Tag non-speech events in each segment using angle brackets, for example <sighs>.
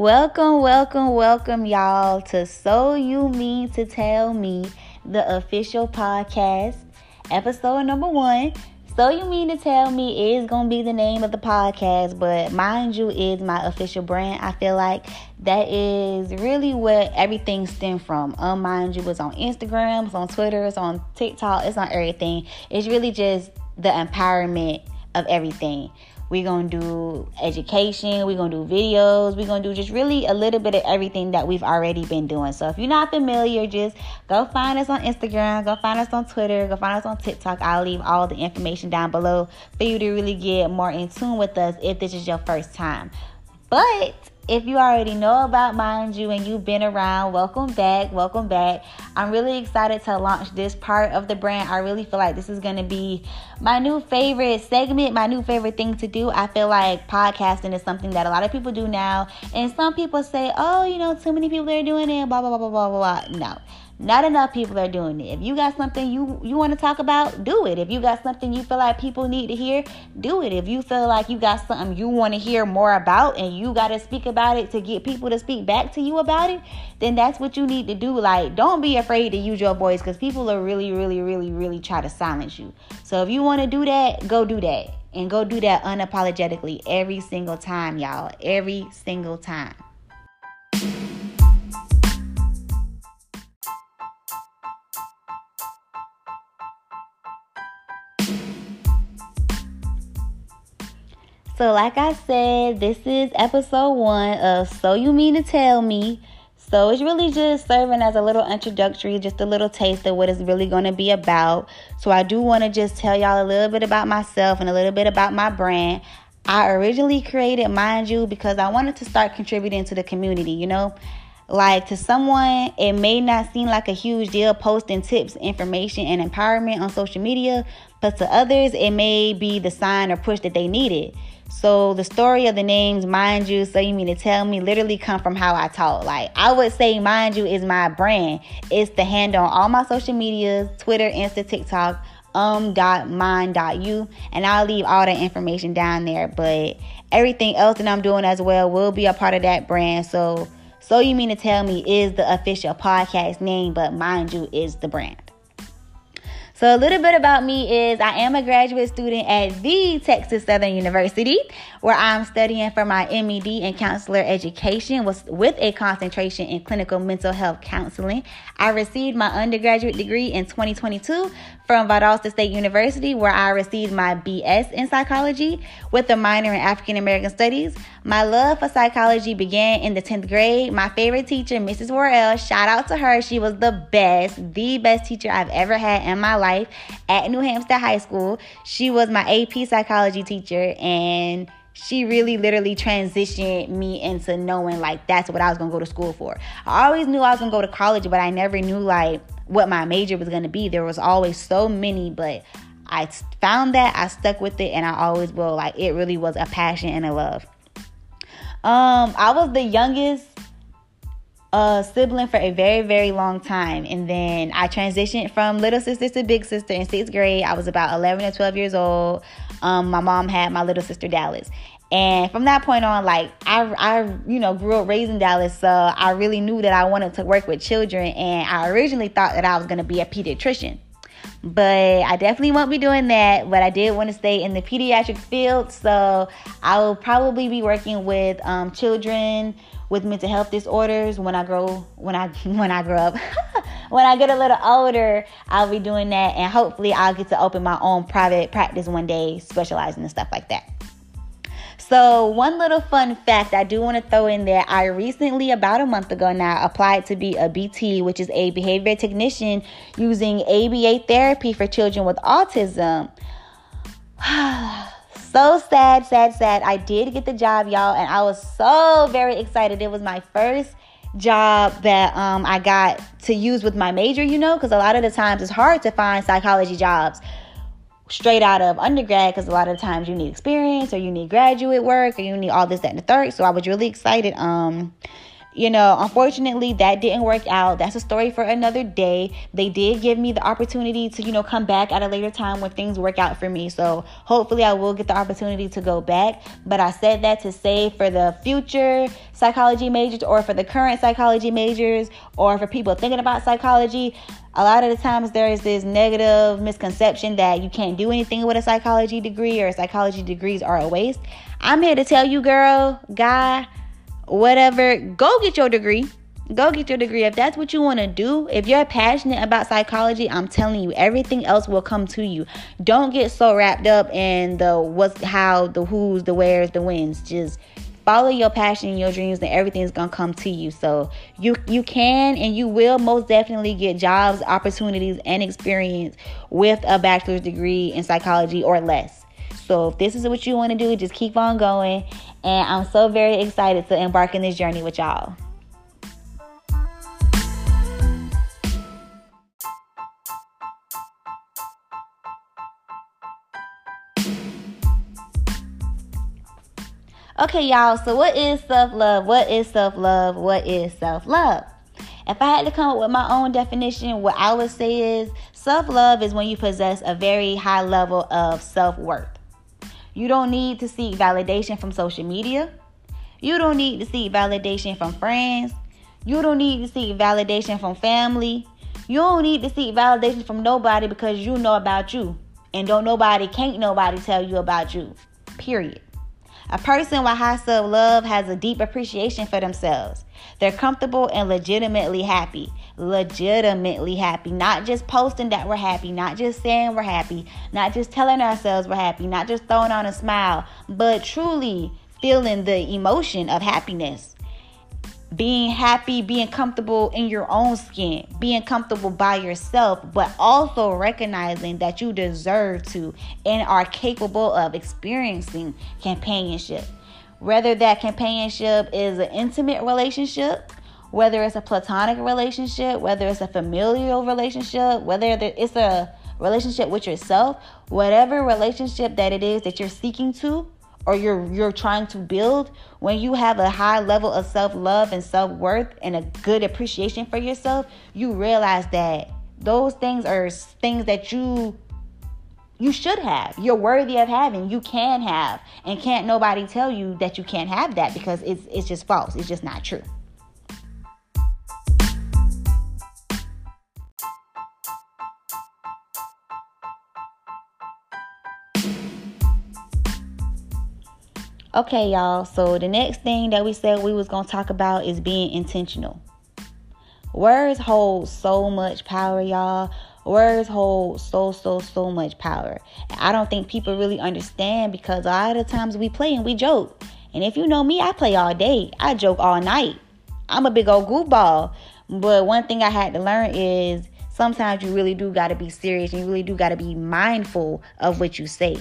Welcome, welcome, welcome, y'all, to So You Mean to Tell Me, the official podcast, episode number one. So You Mean to Tell Me is going to be the name of the podcast, but mind you, is my official brand. I feel like that is really what everything stemmed from. Um, mind you, it's on Instagram, it's on Twitter, it's on TikTok, it's on everything. It's really just the empowerment of everything. We're going to do education. We're going to do videos. We're going to do just really a little bit of everything that we've already been doing. So if you're not familiar, just go find us on Instagram, go find us on Twitter, go find us on TikTok. I'll leave all the information down below for you to really get more in tune with us if this is your first time. But if you already know about Mind You and you've been around, welcome back. Welcome back. I'm really excited to launch this part of the brand. I really feel like this is going to be my new favorite segment, my new favorite thing to do. I feel like podcasting is something that a lot of people do now. And some people say, oh, you know, too many people are doing it, blah, blah, blah, blah, blah, blah. No. Not enough people are doing it. If you got something you you want to talk about, do it. If you got something you feel like people need to hear, do it. If you feel like you got something you want to hear more about and you got to speak about it to get people to speak back to you about it, then that's what you need to do. Like don't be afraid to use your voice cuz people are really really really really try to silence you. So if you want to do that, go do that. And go do that unapologetically every single time, y'all. Every single time. So, like I said, this is episode one of So You Mean to Tell Me. So, it's really just serving as a little introductory, just a little taste of what it's really going to be about. So, I do want to just tell y'all a little bit about myself and a little bit about my brand. I originally created Mind You because I wanted to start contributing to the community, you know? Like to someone, it may not seem like a huge deal posting tips, information, and empowerment on social media, but to others, it may be the sign or push that they needed. So the story of the names, mind you, so you mean to tell me, literally come from how I talk. Like I would say, mind you, is my brand. It's the handle on all my social medias, Twitter, Insta, TikTok, um dot mind dot you, and I'll leave all the information down there. But everything else that I'm doing as well will be a part of that brand. So so you mean to tell me is the official podcast name, but mind you, is the brand. So, a little bit about me is I am a graduate student at the Texas Southern University, where I'm studying for my MED in counselor education with, a concentration in clinical mental health counseling. I received my undergraduate degree in 2022 from Valdosta State University, where I received my BS in psychology with a minor in African American studies. My love for psychology began in the 10th grade. My favorite teacher, Mrs. Worrell, shout out to her. She was the best, the best teacher I've ever had in my life at New Hampstead High School. She was my AP psychology teacher and she really literally transitioned me into knowing like that's what I was gonna go to school for. I always knew I was gonna go to college, but I never knew like what my major was to be. There was always so many, but I found that I stuck with it and I always will. Like it really was a passion and a love. Um, I was the youngest uh sibling for a very very long time. And then i transitioned from little sister to big sister in sixth grade. I was about 11 or 12 years old. Um my mom had my little sister dallas. And from that point on, like I, I, you know, grew up raised in Dallas, so I really knew that I wanted to work with children. And I originally thought that I was going to be a pediatrician, but I definitely won't be doing that. But I did want to stay in the pediatric field, so I will probably be working with um, children with mental health disorders when I grow when I <laughs> when I grow up. <laughs> when I get a little older, I'll be doing that, and hopefully, I'll get to open my own private practice one day, specializing in stuff like that. So, one little fun fact I do want to throw in there I recently, about a month ago now, applied to be a BT, which is a behavior technician using ABA therapy for children with autism. <sighs> so sad, sad, sad. I did get the job, y'all, and I was so very excited. It was my first job that um, I got to use with my major, you know, because a lot of the times it's hard to find psychology jobs straight out of undergrad because a lot of times you need experience or you need graduate work or you need all this, that, and the third. So I was really excited. Um, you know, unfortunately, that didn't work out. That's a story for another day. They did give me the opportunity to, you know, come back at a later time when things work out for me. So hopefully, I will get the opportunity to go back. But I said that to say for the future psychology majors or for the current psychology majors or for people thinking about psychology, a lot of the times there is this negative misconception that you can't do anything with a psychology degree or psychology degrees are a waste. I'm here to tell you, girl, guy, whatever, go get your degree. Go get your degree. If that's what you want to do, if you're passionate about psychology, I'm telling you, everything else will come to you. Don't get so wrapped up in the what's how, the who's, the where's, the wins. Just follow your passion and your dreams and everything's gonna come to you so you you can and you will most definitely get jobs opportunities and experience with a bachelor's degree in psychology or less so if this is what you want to do just keep on going and I'm so very excited to embark in this journey with y'all. Okay, y'all, so what is self love? What is self love? What is self love? If I had to come up with my own definition, what I would say is self love is when you possess a very high level of self worth. You don't need to seek validation from social media. You don't need to seek validation from friends. You don't need to seek validation from family. You don't need to seek validation from nobody because you know about you. And don't nobody, can't nobody tell you about you. Period. A person with high self love has a deep appreciation for themselves. They're comfortable and legitimately happy. Legitimately happy. Not just posting that we're happy, not just saying we're happy, not just telling ourselves we're happy, not just throwing on a smile, but truly feeling the emotion of happiness being happy, being comfortable in your own skin, being comfortable by yourself, but also recognizing that you deserve to and are capable of experiencing companionship. Whether that companionship is an intimate relationship, whether it's a platonic relationship, whether it's a familial relationship, whether it's a relationship with yourself, whatever relationship that it is that you're seeking to, or you're you're trying to build when you have a high level of self-love and self-worth and a good appreciation for yourself you realize that those things are things that you you should have. You're worthy of having. You can have. And can't nobody tell you that you can't have that because it's it's just false. It's just not true Okay, y'all. So the next thing that we said we was going to talk about is being intentional. Words hold so much power, y'all. Words hold so so so much power. I don't think people really understand because a lot of times we play and we joke. And if you know me, I play all day. I joke all night. I'm a big old goofball. But one thing I had to learn is sometimes you really do got to be serious. And you really do got to be mindful of what you say.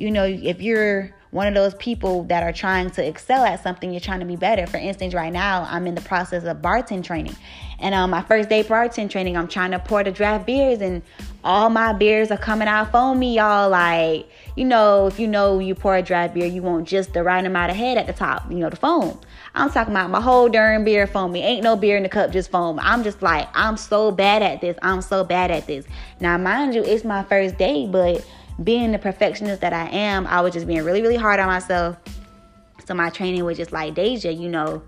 You know, if you're one of those people that are trying to excel at something, you're trying to be better. For instance, right now, I'm in the process of bartend training. And on um, my first day bartend training, I'm trying to pour the draft beers, and all my beers are coming out foamy, y'all. Like, you know, if you know you pour a draft beer, you want just the right amount of head at the top, you know, the foam. I'm talking about my whole darn beer foamy. Ain't no beer in the cup, just foam. I'm just like, I'm so bad at this. I'm so bad at this. Now, mind you, it's my first day, but being the perfectionist that I am, I was just being really, really hard on myself. So my training was just like, Deja, you know,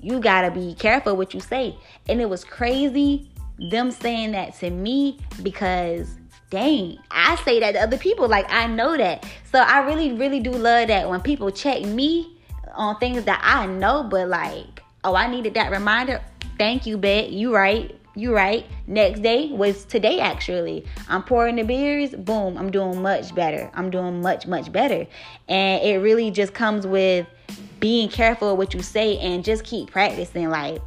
you gotta be careful what you say. And it was crazy them saying that to me because dang, I say that to other people. Like I know that. So I really, really do love that when people check me on things that I know, but like, oh, I needed that reminder. Thank you, Bet. You right you right. Next day was today actually. I'm pouring the beers, boom, I'm doing much better. I'm doing much, much better. And it really just comes with being careful of what you say and just keep practicing. Like,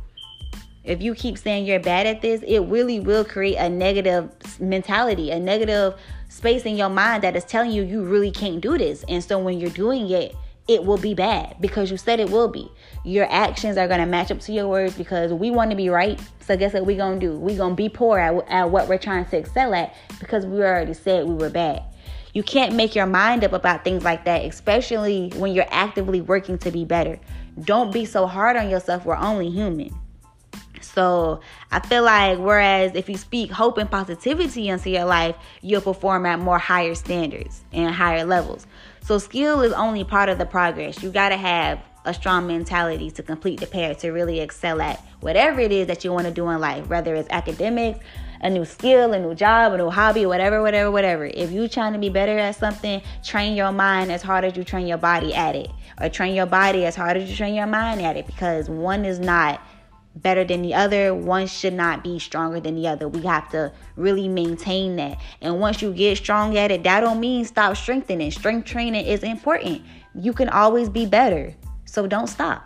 if you keep saying you're bad at this, it really will create a negative mentality, a negative space in your mind that is telling you you really can't do this. And so when you're doing it, it will be bad because you said it will be. Your actions are going to match up to your words because we want to be right. So guess what we're going to do? We're going to be poor at, at what we're trying to excel at because we already said we were bad. You can't make your mind up about things like that, especially when you're actively working to be better. don't be so hard on yourself. We're only human. So I feel like whereas if you speak hope and positivity into your life, you'll perform at more higher standards and higher levels. So skill is only part of the progress. You gotta have a strong mentality to complete the pair to really excel at whatever it is that you want to do in life, whether it's academics, a new skill, a new job, a new hobby, whatever, whatever, whatever. If you're trying to be better at something, train your mind as hard as you train your body at it, or train your body as hard as you train your mind at it, because one is not better than the other. One should not be stronger than the other. We have to really maintain that. And once you get strong at it, that don't mean stop strengthening. Strength training is important. You can always be better. So don't stop.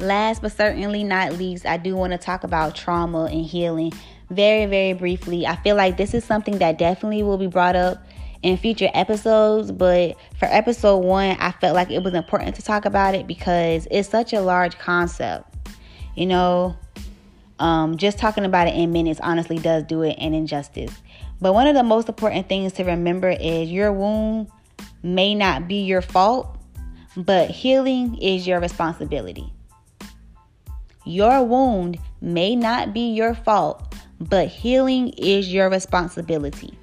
Last but certainly not least, I do want to talk about trauma and healing very, very briefly. I feel like this is something that definitely will be brought up in future episodes, but for episode one, I felt like it was important to talk about it because it's such a large concept. You know, um, just talking about it in minutes honestly does do it an injustice. But one of the most important things to remember is your wound may not be your fault, but healing is your responsibility. Your wound may not be your fault, but healing is your responsibility.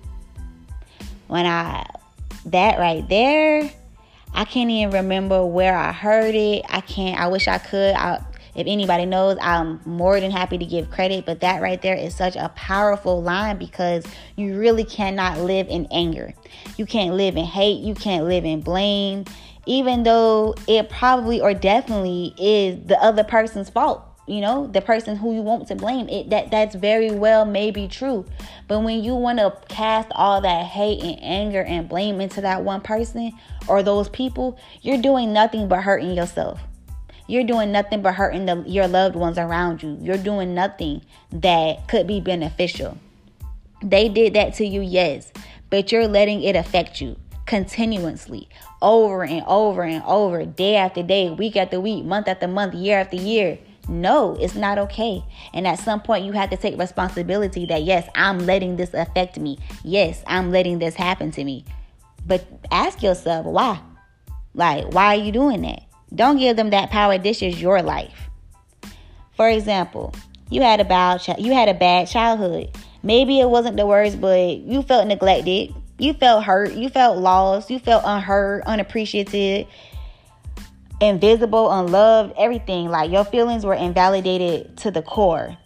When I, that right there, I can't even remember where I heard it. I can't, I wish I could. I, if anybody knows, I'm more than happy to give credit. But that right there is such a powerful line because you really cannot live in anger. You can't live in hate. You can't live in blame, even though it probably or definitely is the other person's fault you know the person who you want to blame it that that's very well may be true but when you want to cast all that hate and anger and blame into that one person or those people you're doing nothing but hurting yourself you're doing nothing but hurting the, your loved ones around you you're doing nothing that could be beneficial they did that to you yes but you're letting it affect you continuously over and over and over day after day week after week month after month year after year no, it's not okay. And at some point, you have to take responsibility that, yes, I'm letting this affect me. Yes, I'm letting this happen to me. But ask yourself, why? Like, why are you doing that? Don't give them that power. This is your life. For example, you had a bad you had a bad childhood. Maybe it wasn't the worst, but you felt neglected. You felt hurt. You felt lost. You felt unheard, unappreciated invisible, unloved, everything. Like your feelings were invalidated to the core,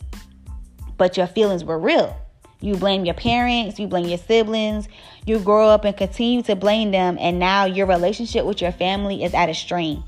but your feelings were real. You blame your parents, you blame your siblings, you grow up and continue to blame them, and now your relationship with your family is at a strain.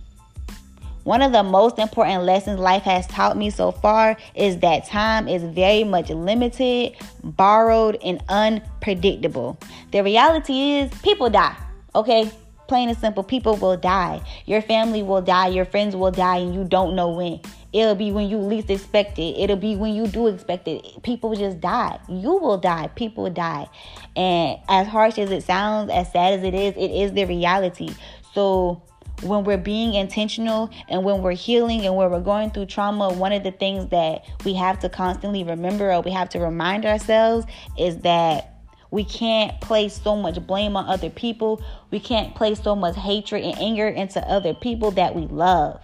One of the most important lessons life has taught me so far is that time is very much limited, borrowed, and unpredictable. The reality is, people die, okay? Plain and simple, people will die. Your family will die. Your friends will die, and you don't know when. It'll be when you least expect it. It'll be when you do expect it. People just die. You will die. People die. And as harsh as it sounds, as sad as it is, it is the reality. So when we're being intentional and when we're healing and when we're going through trauma, one of the things that we have to constantly remember or we have to remind ourselves is that we can't place so much blame on other people. We can't place so much hatred and anger into other people that we love.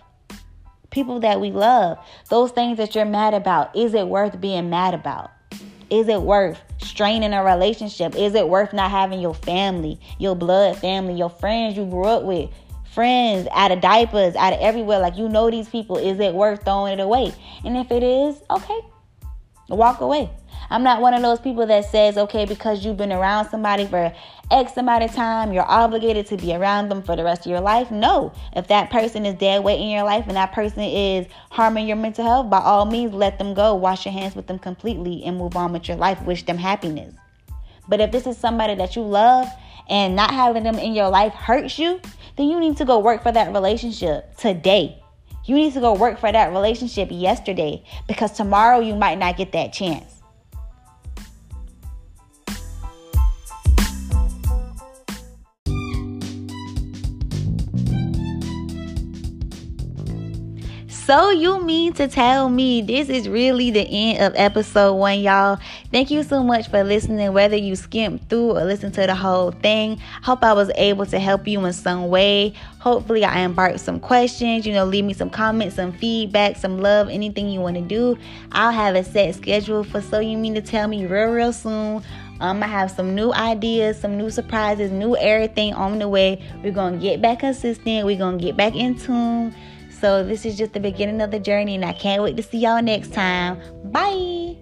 People that we love. Those things that you're mad about, is it worth being mad about? Is it worth straining a relationship? Is it worth not having your family, your blood family, your friends you grew up with, friends out of diapers, out of everywhere? Like you know these people. Is it worth throwing it away? And if it is, okay, walk away. I'm not one of those people that says, okay, because you've been around somebody for X amount of time, you're obligated to be around them for the rest of your life. No. If that person is dead weight in your life and that person is harming your mental health, by all means, let them go. Wash your hands with them completely and move on with your life. Wish them happiness. But if this is somebody that you love and not having them in your life hurts you, then you need to go work for that relationship today. You need to go work for that relationship yesterday because tomorrow you might not get that chance. So you mean to tell me this is really the end of episode one, y'all? Thank you so much for listening, whether you skimmed through or listened to the whole thing. Hope I was able to help you in some way. Hopefully, I embarked some questions. You know, leave me some comments, some feedback, some love, anything you want to do. I'll have a set schedule for So You Mean to Tell Me real, real soon. Um, I have some new ideas, some new surprises, new everything on the way. We're gonna get back consistent. We're gonna get back in tune. So this is just the beginning of the journey, and I can't wait to see y'all next time. Bye.